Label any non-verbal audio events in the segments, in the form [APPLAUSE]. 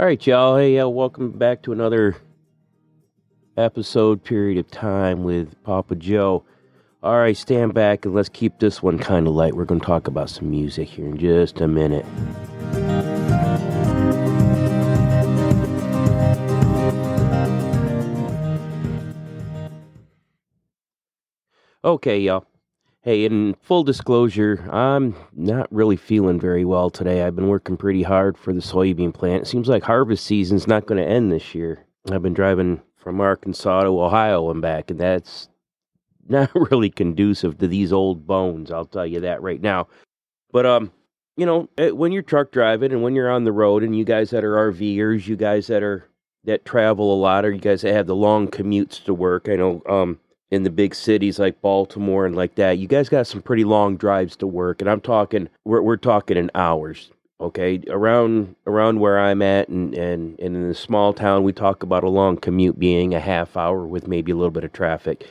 All right, y'all. Hey, uh, welcome back to another episode period of time with Papa Joe. All right, stand back and let's keep this one kind of light. We're going to talk about some music here in just a minute. Okay, y'all. Hey, in full disclosure, I'm not really feeling very well today. I've been working pretty hard for the soybean plant. It seems like harvest season's not going to end this year. I've been driving from Arkansas to Ohio and back, and that's [LAUGHS] not really conducive to these old bones. I'll tell you that right now. But um, you know, eh, when you're truck driving and when you're on the road, and you guys that are RVers, you guys that are that travel a lot, or you guys that have the long commutes to work, I know um in the big cities like Baltimore and like that, you guys got some pretty long drives to work, and I'm talking we're we're talking in hours. Okay, around around where I'm at, and and and in a small town, we talk about a long commute being a half hour with maybe a little bit of traffic.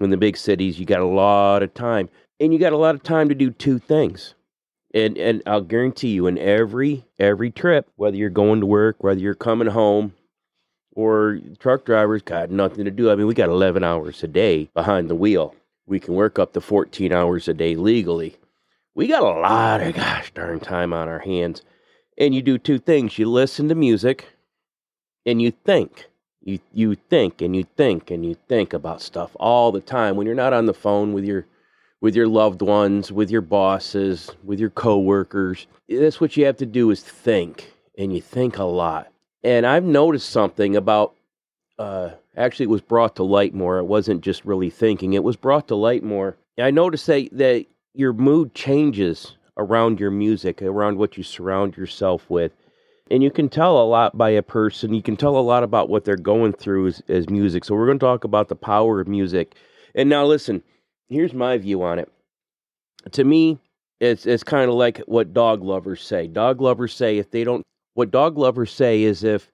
In the big cities, you got a lot of time, and you got a lot of time to do two things. And and I'll guarantee you, in every every trip, whether you're going to work, whether you're coming home, or truck drivers got nothing to do. I mean, we got 11 hours a day behind the wheel. We can work up to 14 hours a day legally. We got a lot of gosh darn time on our hands. And you do two things you listen to music and you think. You, you think and you think and you think about stuff all the time when you're not on the phone with your with your loved ones, with your bosses, with your coworkers. That's what you have to do is think, and you think a lot. And I've noticed something about, uh, actually, it was brought to light more. It wasn't just really thinking, it was brought to light more. I noticed that, that your mood changes around your music, around what you surround yourself with. And you can tell a lot by a person. You can tell a lot about what they're going through as, as music. So, we're going to talk about the power of music. And now, listen, here's my view on it. To me, it's it's kind of like what dog lovers say. Dog lovers say if they don't what dog lovers say is if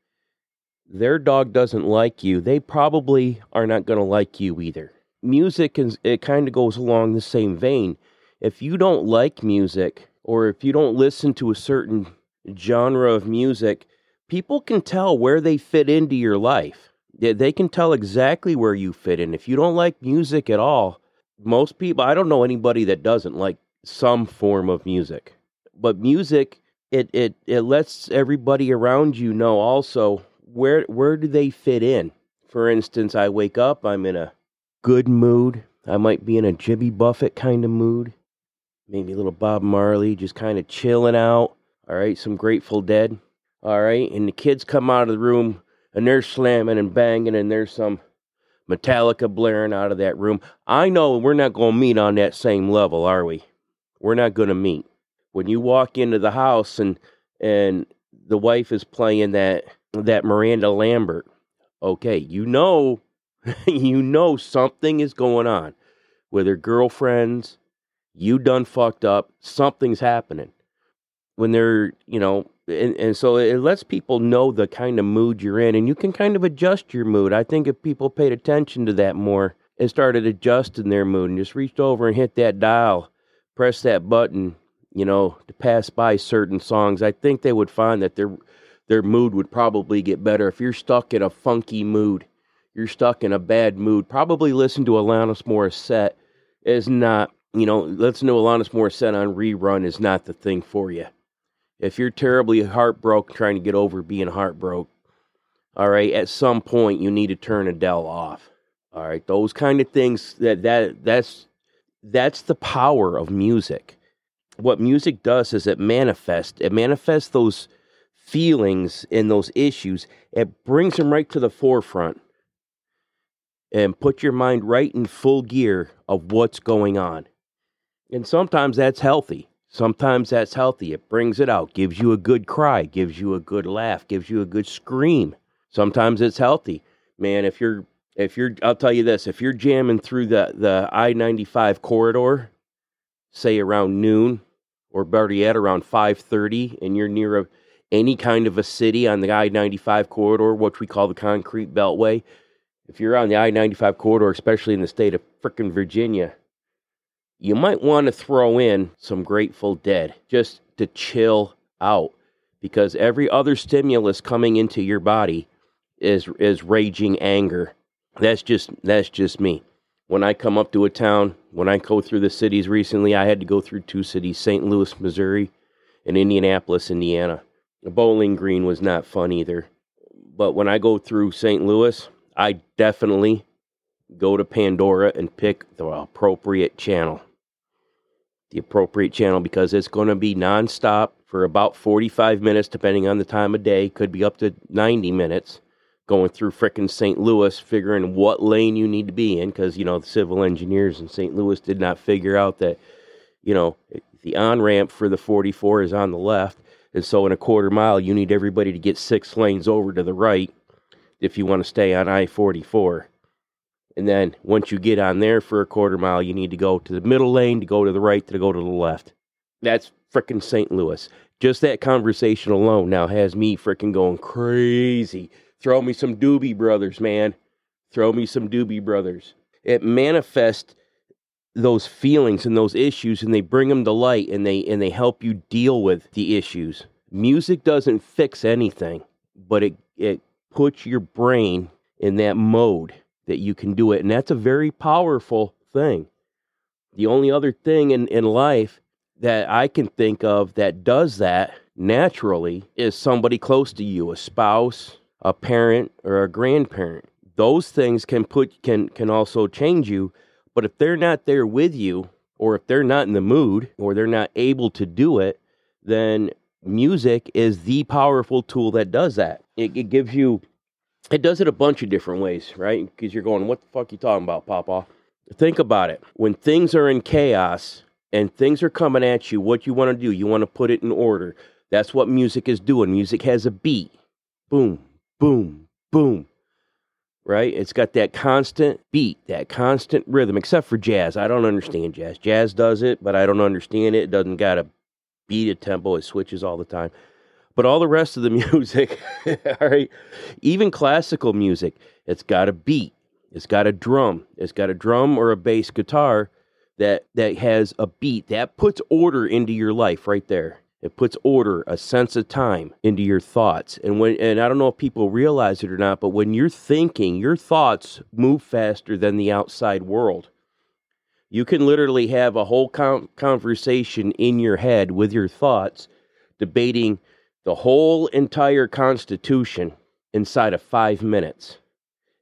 their dog doesn't like you, they probably are not going to like you either. Music is it kind of goes along the same vein. If you don't like music or if you don't listen to a certain genre of music, people can tell where they fit into your life. They can tell exactly where you fit in. If you don't like music at all, most people, I don't know anybody that doesn't like some form of music. But music it it it lets everybody around you know also where where do they fit in. For instance, I wake up, I'm in a good mood. I might be in a Jimmy Buffett kind of mood. Maybe a little Bob Marley, just kind of chilling out. All right, some Grateful Dead. All right, and the kids come out of the room and they're slamming and banging, and there's some Metallica blaring out of that room. I know we're not going to meet on that same level, are we? We're not going to meet when you walk into the house and and the wife is playing that that Miranda Lambert, okay, you know [LAUGHS] you know something is going on with her girlfriends. You done fucked up. Something's happening when they're you know and, and so it lets people know the kind of mood you're in and you can kind of adjust your mood i think if people paid attention to that more and started adjusting their mood and just reached over and hit that dial press that button you know, to pass by certain songs, I think they would find that their their mood would probably get better. If you're stuck in a funky mood, you're stuck in a bad mood, probably listen to Alanis Morissette is not, you know, listen to Alanis Morissette on rerun is not the thing for you. If you're terribly heartbroken trying to get over being heartbroken, all right, at some point you need to turn Adele off. All right, those kind of things that that that's that's the power of music what music does is it manifests it manifests those feelings and those issues. It brings them right to the forefront and put your mind right in full gear of what's going on. And sometimes that's healthy. Sometimes that's healthy. It brings it out gives you a good cry gives you a good laugh gives you a good scream. Sometimes it's healthy. Man if you're if you're i'll tell you this if you're jamming through the the i-95 corridor say around noon or better yet, around 5:30, and you're near a, any kind of a city on the I-95 corridor, which we call the Concrete Beltway. If you're on the I-95 corridor, especially in the state of frickin' Virginia, you might want to throw in some Grateful Dead just to chill out. because every other stimulus coming into your body is is raging anger. That's just that's just me. When I come up to a town, when I go through the cities recently, I had to go through two cities, St. Louis, Missouri, and Indianapolis, Indiana. Bowling Green was not fun either. But when I go through St. Louis, I definitely go to Pandora and pick the appropriate channel. The appropriate channel because it's going to be nonstop for about 45 minutes, depending on the time of day. Could be up to 90 minutes going through frickin' St. Louis, figuring what lane you need to be in because, you know, the civil engineers in St. Louis did not figure out that, you know, the on ramp for the 44 is on the left. And so in a quarter mile, you need everybody to get six lanes over to the right if you want to stay on I 44. And then once you get on there for a quarter mile, you need to go to the middle lane, to go to the right, to go to the left. That's frickin' St. Louis. Just that conversation alone now has me frickin' going crazy. Throw me some Doobie Brothers, man. Throw me some Doobie Brothers. It manifests those feelings and those issues and they bring them to light and they and they help you deal with the issues. Music doesn't fix anything, but it it puts your brain in that mode that you can do it. And that's a very powerful thing. The only other thing in, in life that I can think of that does that naturally is somebody close to you, a spouse, a parent, or a grandparent. Those things can put can can also change you, but if they're not there with you, or if they're not in the mood, or they're not able to do it, then music is the powerful tool that does that. It, it gives you it does it a bunch of different ways, right? Because you're going, what the fuck you talking about, Papa? Think about it. When things are in chaos and things are coming at you, what you want to do, you want to put it in order. That's what music is doing. Music has a beat. Boom, boom, boom. Right? It's got that constant beat, that constant rhythm, except for jazz. I don't understand jazz. Jazz does it, but I don't understand it. It doesn't got a beat, a tempo, it switches all the time. But all the rest of the [LAUGHS] music, all right, even classical music, it's got a beat, it's got a drum, it's got a drum or a bass guitar that that has a beat that puts order into your life right there. It puts order, a sense of time into your thoughts. And when and I don't know if people realize it or not, but when you're thinking, your thoughts move faster than the outside world. You can literally have a whole conversation in your head with your thoughts debating the whole entire Constitution inside of five minutes.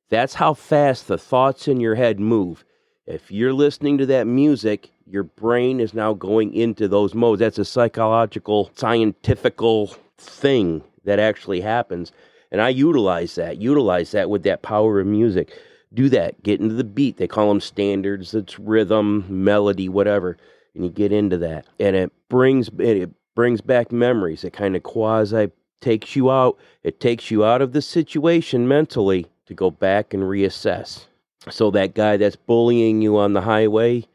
That's how fast the thoughts in your head move. If you're listening to that music, your brain is now going into those modes. That's a psychological, scientifical thing that actually happens. And I utilize that, utilize that with that power of music. Do that, get into the beat. They call them standards, it's rhythm, melody, whatever. And you get into that. And it brings, it brings back memories. It kind of quasi takes you out. It takes you out of the situation mentally to go back and reassess. So that guy that's bullying you on the highway,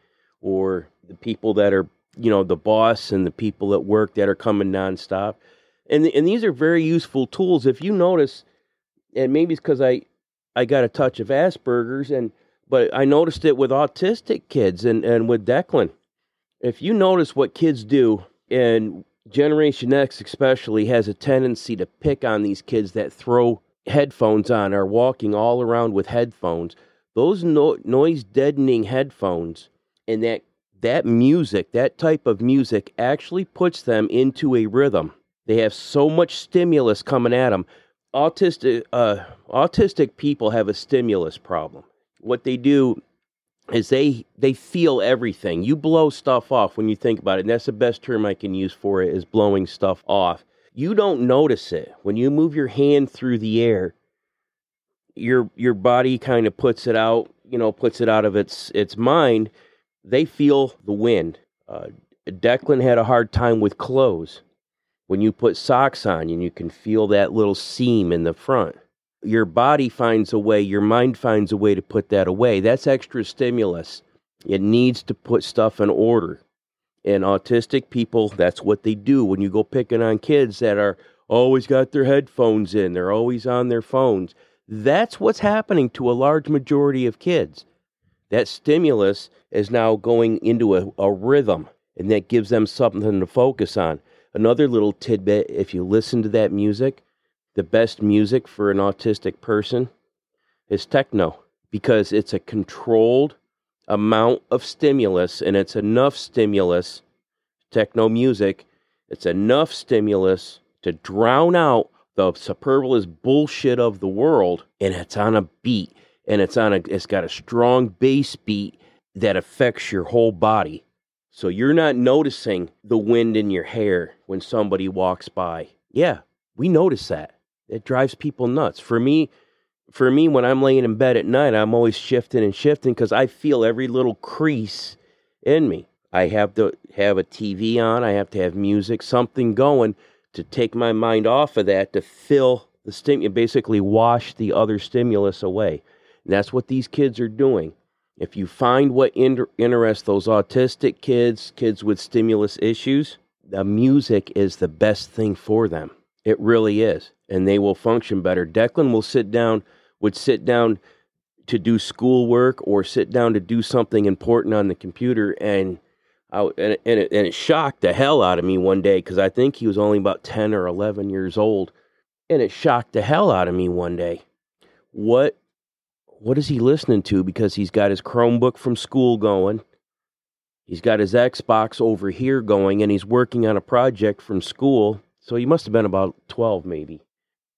or the people that are, you know, the boss and the people at work that are coming nonstop, and and these are very useful tools. If you notice, and maybe it's because I I got a touch of Asperger's, and but I noticed it with autistic kids and and with Declan. If you notice what kids do, and Generation X, especially, has a tendency to pick on these kids that throw headphones on or walking all around with headphones. Those no- noise deadening headphones and that that music, that type of music, actually puts them into a rhythm. They have so much stimulus coming at them. Autistic, uh, autistic people have a stimulus problem. What they do is they they feel everything. You blow stuff off when you think about it. And that's the best term I can use for it is blowing stuff off. You don't notice it. When you move your hand through the air, your your body kind of puts it out, you know, puts it out of its its mind. They feel the wind. Uh, Declan had a hard time with clothes. When you put socks on and you can feel that little seam in the front your body finds a way, your mind finds a way to put that away. That's extra stimulus. It needs to put stuff in order. And autistic people, that's what they do. When you go picking on kids that are always got their headphones in, they're always on their phones. That's what's happening to a large majority of kids. That stimulus is now going into a, a rhythm, and that gives them something to focus on. Another little tidbit if you listen to that music, the best music for an autistic person is techno because it's a controlled amount of stimulus and it's enough stimulus, techno music, it's enough stimulus to drown out the superfluous bullshit of the world and it's on a beat and it's on a it's got a strong bass beat that affects your whole body. So you're not noticing the wind in your hair when somebody walks by. Yeah, we notice that. It drives people nuts. For me, for me when I'm laying in bed at night, I'm always shifting and shifting cuz I feel every little crease in me. I have to have a TV on, I have to have music, something going to take my mind off of that to fill the stimulus, basically wash the other stimulus away. And that's what these kids are doing. If you find what inter- interests those autistic kids, kids with stimulus issues, the music is the best thing for them. It really is. And they will function better. Declan will sit down, would sit down to do schoolwork or sit down to do something important on the computer and I, and, and, it, and it shocked the hell out of me one day because I think he was only about 10 or 11 years old. And it shocked the hell out of me one day. What what is he listening to? Because he's got his Chromebook from school going. He's got his Xbox over here going, and he's working on a project from school. So he must have been about 12, maybe.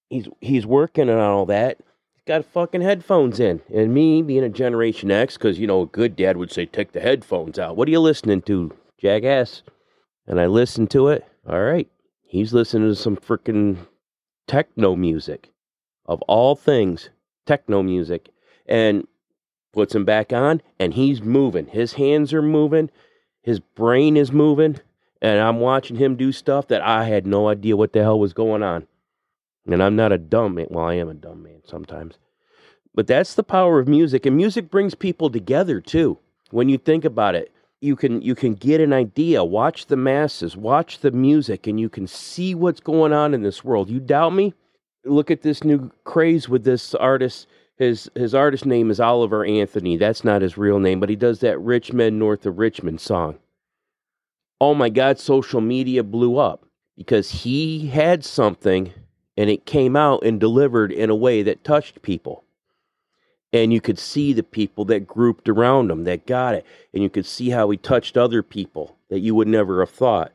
He's he's working on all that. He's got fucking headphones in. And me, being a Generation X, because, you know, a good dad would say, take the headphones out. What are you listening to, jackass? And I listened to it. All right. He's listening to some freaking techno music. Of all things, techno music and puts him back on, and he's moving. His hands are moving, his brain is moving, and I'm watching him do stuff that I had no idea what the hell was going on. And I'm not a dumb man. Well, I am a dumb man sometimes. But that's the power of music, and music brings people together too. When you think about it, you can you can get an idea. Watch the masses, watch the music, and you can see what's going on in this world. You doubt me? Look at this new craze with this artist his his artist name is Oliver Anthony. That's not his real name, but he does that Rich Men North of Richmond song. Oh my God, social media blew up because he had something and it came out and delivered in a way that touched people. And you could see the people that grouped around him that got it. And you could see how he touched other people that you would never have thought.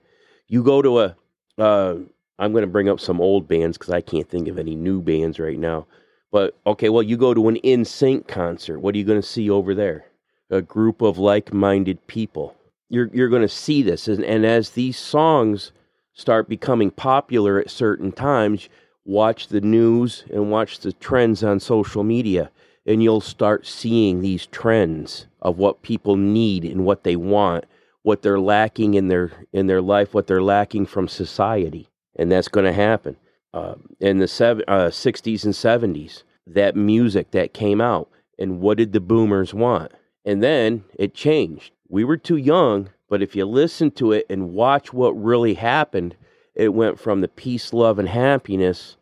You go to a, uh, I'm going to bring up some old bands because I can't think of any new bands right now. But okay, well, you go to an NSYNC concert. What are you going to see over there? A group of like-minded people. You're you're going to see this, and, and as these songs start becoming popular at certain times, watch the news and watch the trends on social media, and you'll start seeing these trends of what people need and what they want, what they're lacking in their in their life, what they're lacking from society, and that's going to happen uh, in the uh, 60s and 70s, that music that came out. And what did the boomers want? And then it changed. We were too young, but if you listen to it and watch what really happened, it went from the peace, love, and happiness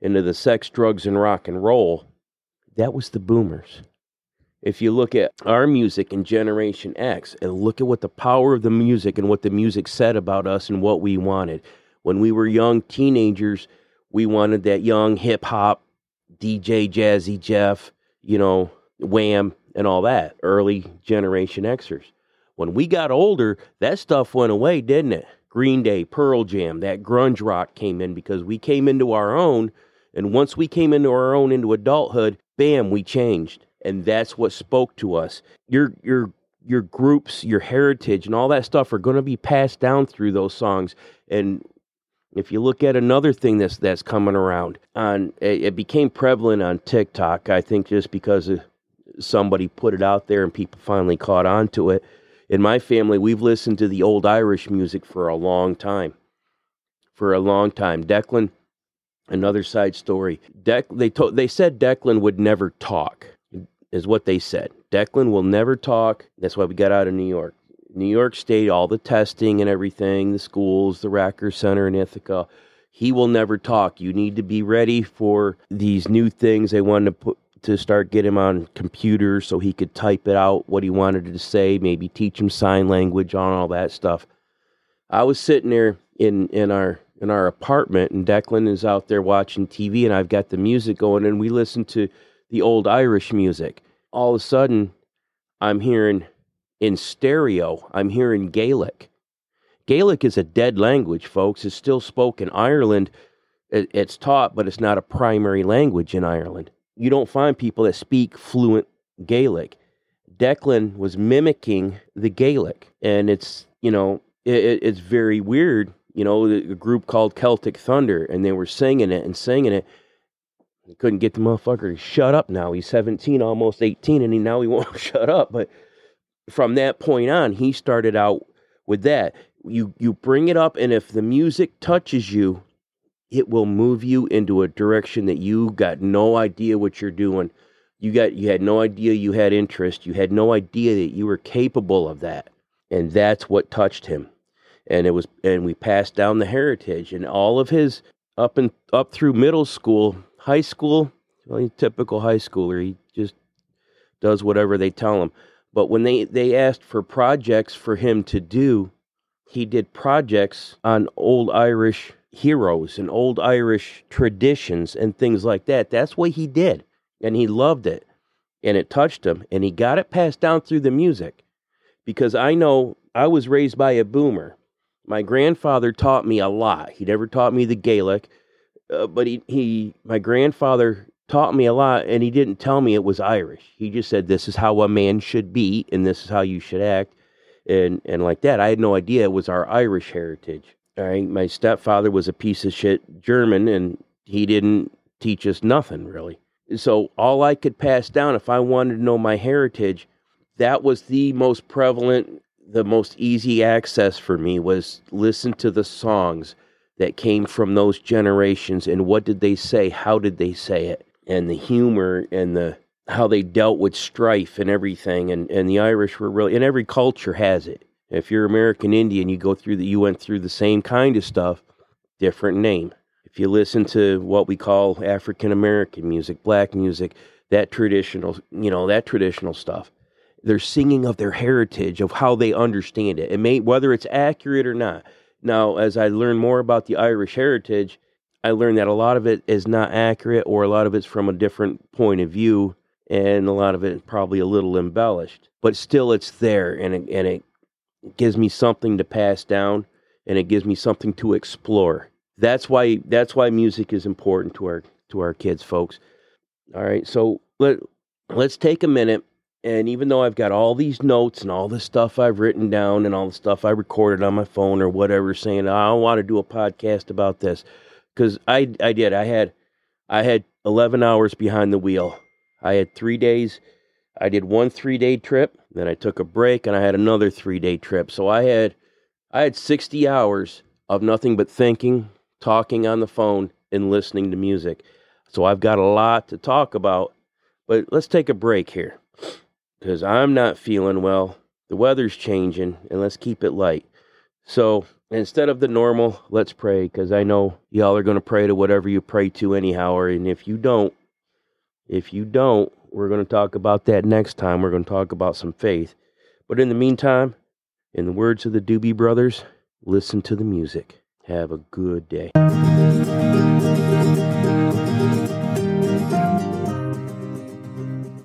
into the sex, drugs, and rock and roll. That was the boomers. If you look at our music in Generation X and look at what the power of the music and what the music said about us and what we wanted. When we were young teenagers, we wanted that young hip hop DJ Jazzy Jeff, you know, Wham and all that, early generation Xers. When we got older, that stuff went away, didn't it? Green Day, Pearl Jam, that grunge rock came in because we came into our own. And once we came into our own into adulthood, bam, we changed. And that's what spoke to us. Your your your groups, your heritage, and all that stuff are going to be passed down through those songs. And if you look at another thing that's that's coming around on, it, became prevalent on TikTok. I think just because somebody put it out there and people finally caught on to it. In my family, we've listened to the old Irish music for a long time. For a long time, Declan. Another side story. Dec, they told they said Declan would never talk, is what they said. Declan will never talk. That's why we got out of New York. New York State, all the testing and everything, the schools, the Racker Center in Ithaca. He will never talk. You need to be ready for these new things they wanted to put to start get him on computers so he could type it out what he wanted to say, maybe teach him sign language on all that stuff. I was sitting there in in our in our apartment, and Declan is out there watching TV, and I've got the music going, and we listen to the old Irish music. All of a sudden, I'm hearing in stereo, I'm hearing Gaelic. Gaelic is a dead language, folks. It's still spoken. Ireland, it's taught, but it's not a primary language in Ireland. You don't find people that speak fluent Gaelic. Declan was mimicking the Gaelic, and it's you know it, it's very weird. You know, a group called Celtic Thunder, and they were singing it and singing it. Couldn't get the motherfucker to shut up. Now he's seventeen, almost eighteen, and he now he [LAUGHS] won't shut up. But from that point on, he started out with that. You you bring it up, and if the music touches you, it will move you into a direction that you got no idea what you're doing. You got you had no idea you had interest. You had no idea that you were capable of that. And that's what touched him. And it was and we passed down the heritage and all of his up and up through middle school, high school, well, typical high schooler. He just does whatever they tell him. But when they, they asked for projects for him to do, he did projects on old Irish heroes and old Irish traditions and things like that. That's what he did. And he loved it. And it touched him. And he got it passed down through the music. Because I know I was raised by a boomer. My grandfather taught me a lot. He never taught me the Gaelic, uh, but he, he, my grandfather taught me a lot, and he didn't tell me it was Irish. He just said, This is how a man should be, and this is how you should act. And, and like that, I had no idea it was our Irish heritage. All right, my stepfather was a piece of shit German, and he didn't teach us nothing really. So all I could pass down, if I wanted to know my heritage, that was the most prevalent, the most easy access for me was listen to the songs that came from those generations and what did they say, how did they say it, and the humor and the how they dealt with strife and everything. And and the Irish were really, and every culture has it. If you're American Indian, you go through the you went through the same kind of stuff, different name. If you listen to what we call African American music, black music, that traditional, you know, that traditional stuff, they're singing of their heritage, of how they understand it. It may whether it's accurate or not. Now, as I learn more about the Irish heritage, I learned that a lot of it is not accurate or a lot of it's from a different point of view and a lot of it probably a little embellished. But still it's there and it, and it gives me something to pass down and it gives me something to explore. That's why that's why music is important to our to our kids, folks. All right, so let let's take a minute and even though I've got all these notes and all the stuff I've written down and all the stuff I recorded on my phone or whatever saying I want to do a podcast about this cuz I I did. I had I had 11 hours behind the wheel. I had 3 days I did one three day trip, then I took a break, and I had another three day trip. So I had I had sixty hours of nothing but thinking, talking on the phone, and listening to music. So I've got a lot to talk about. But let's take a break here because I'm not feeling well. The weather's changing, and let's keep it light. So instead of the normal, let's pray because I know y'all are going to pray to whatever you pray to anyhow. Or and if you don't, if you don't, we're going to talk about that next time. We're going to talk about some faith. But in the meantime, in the words of the Doobie Brothers, listen to the music. Have a good day.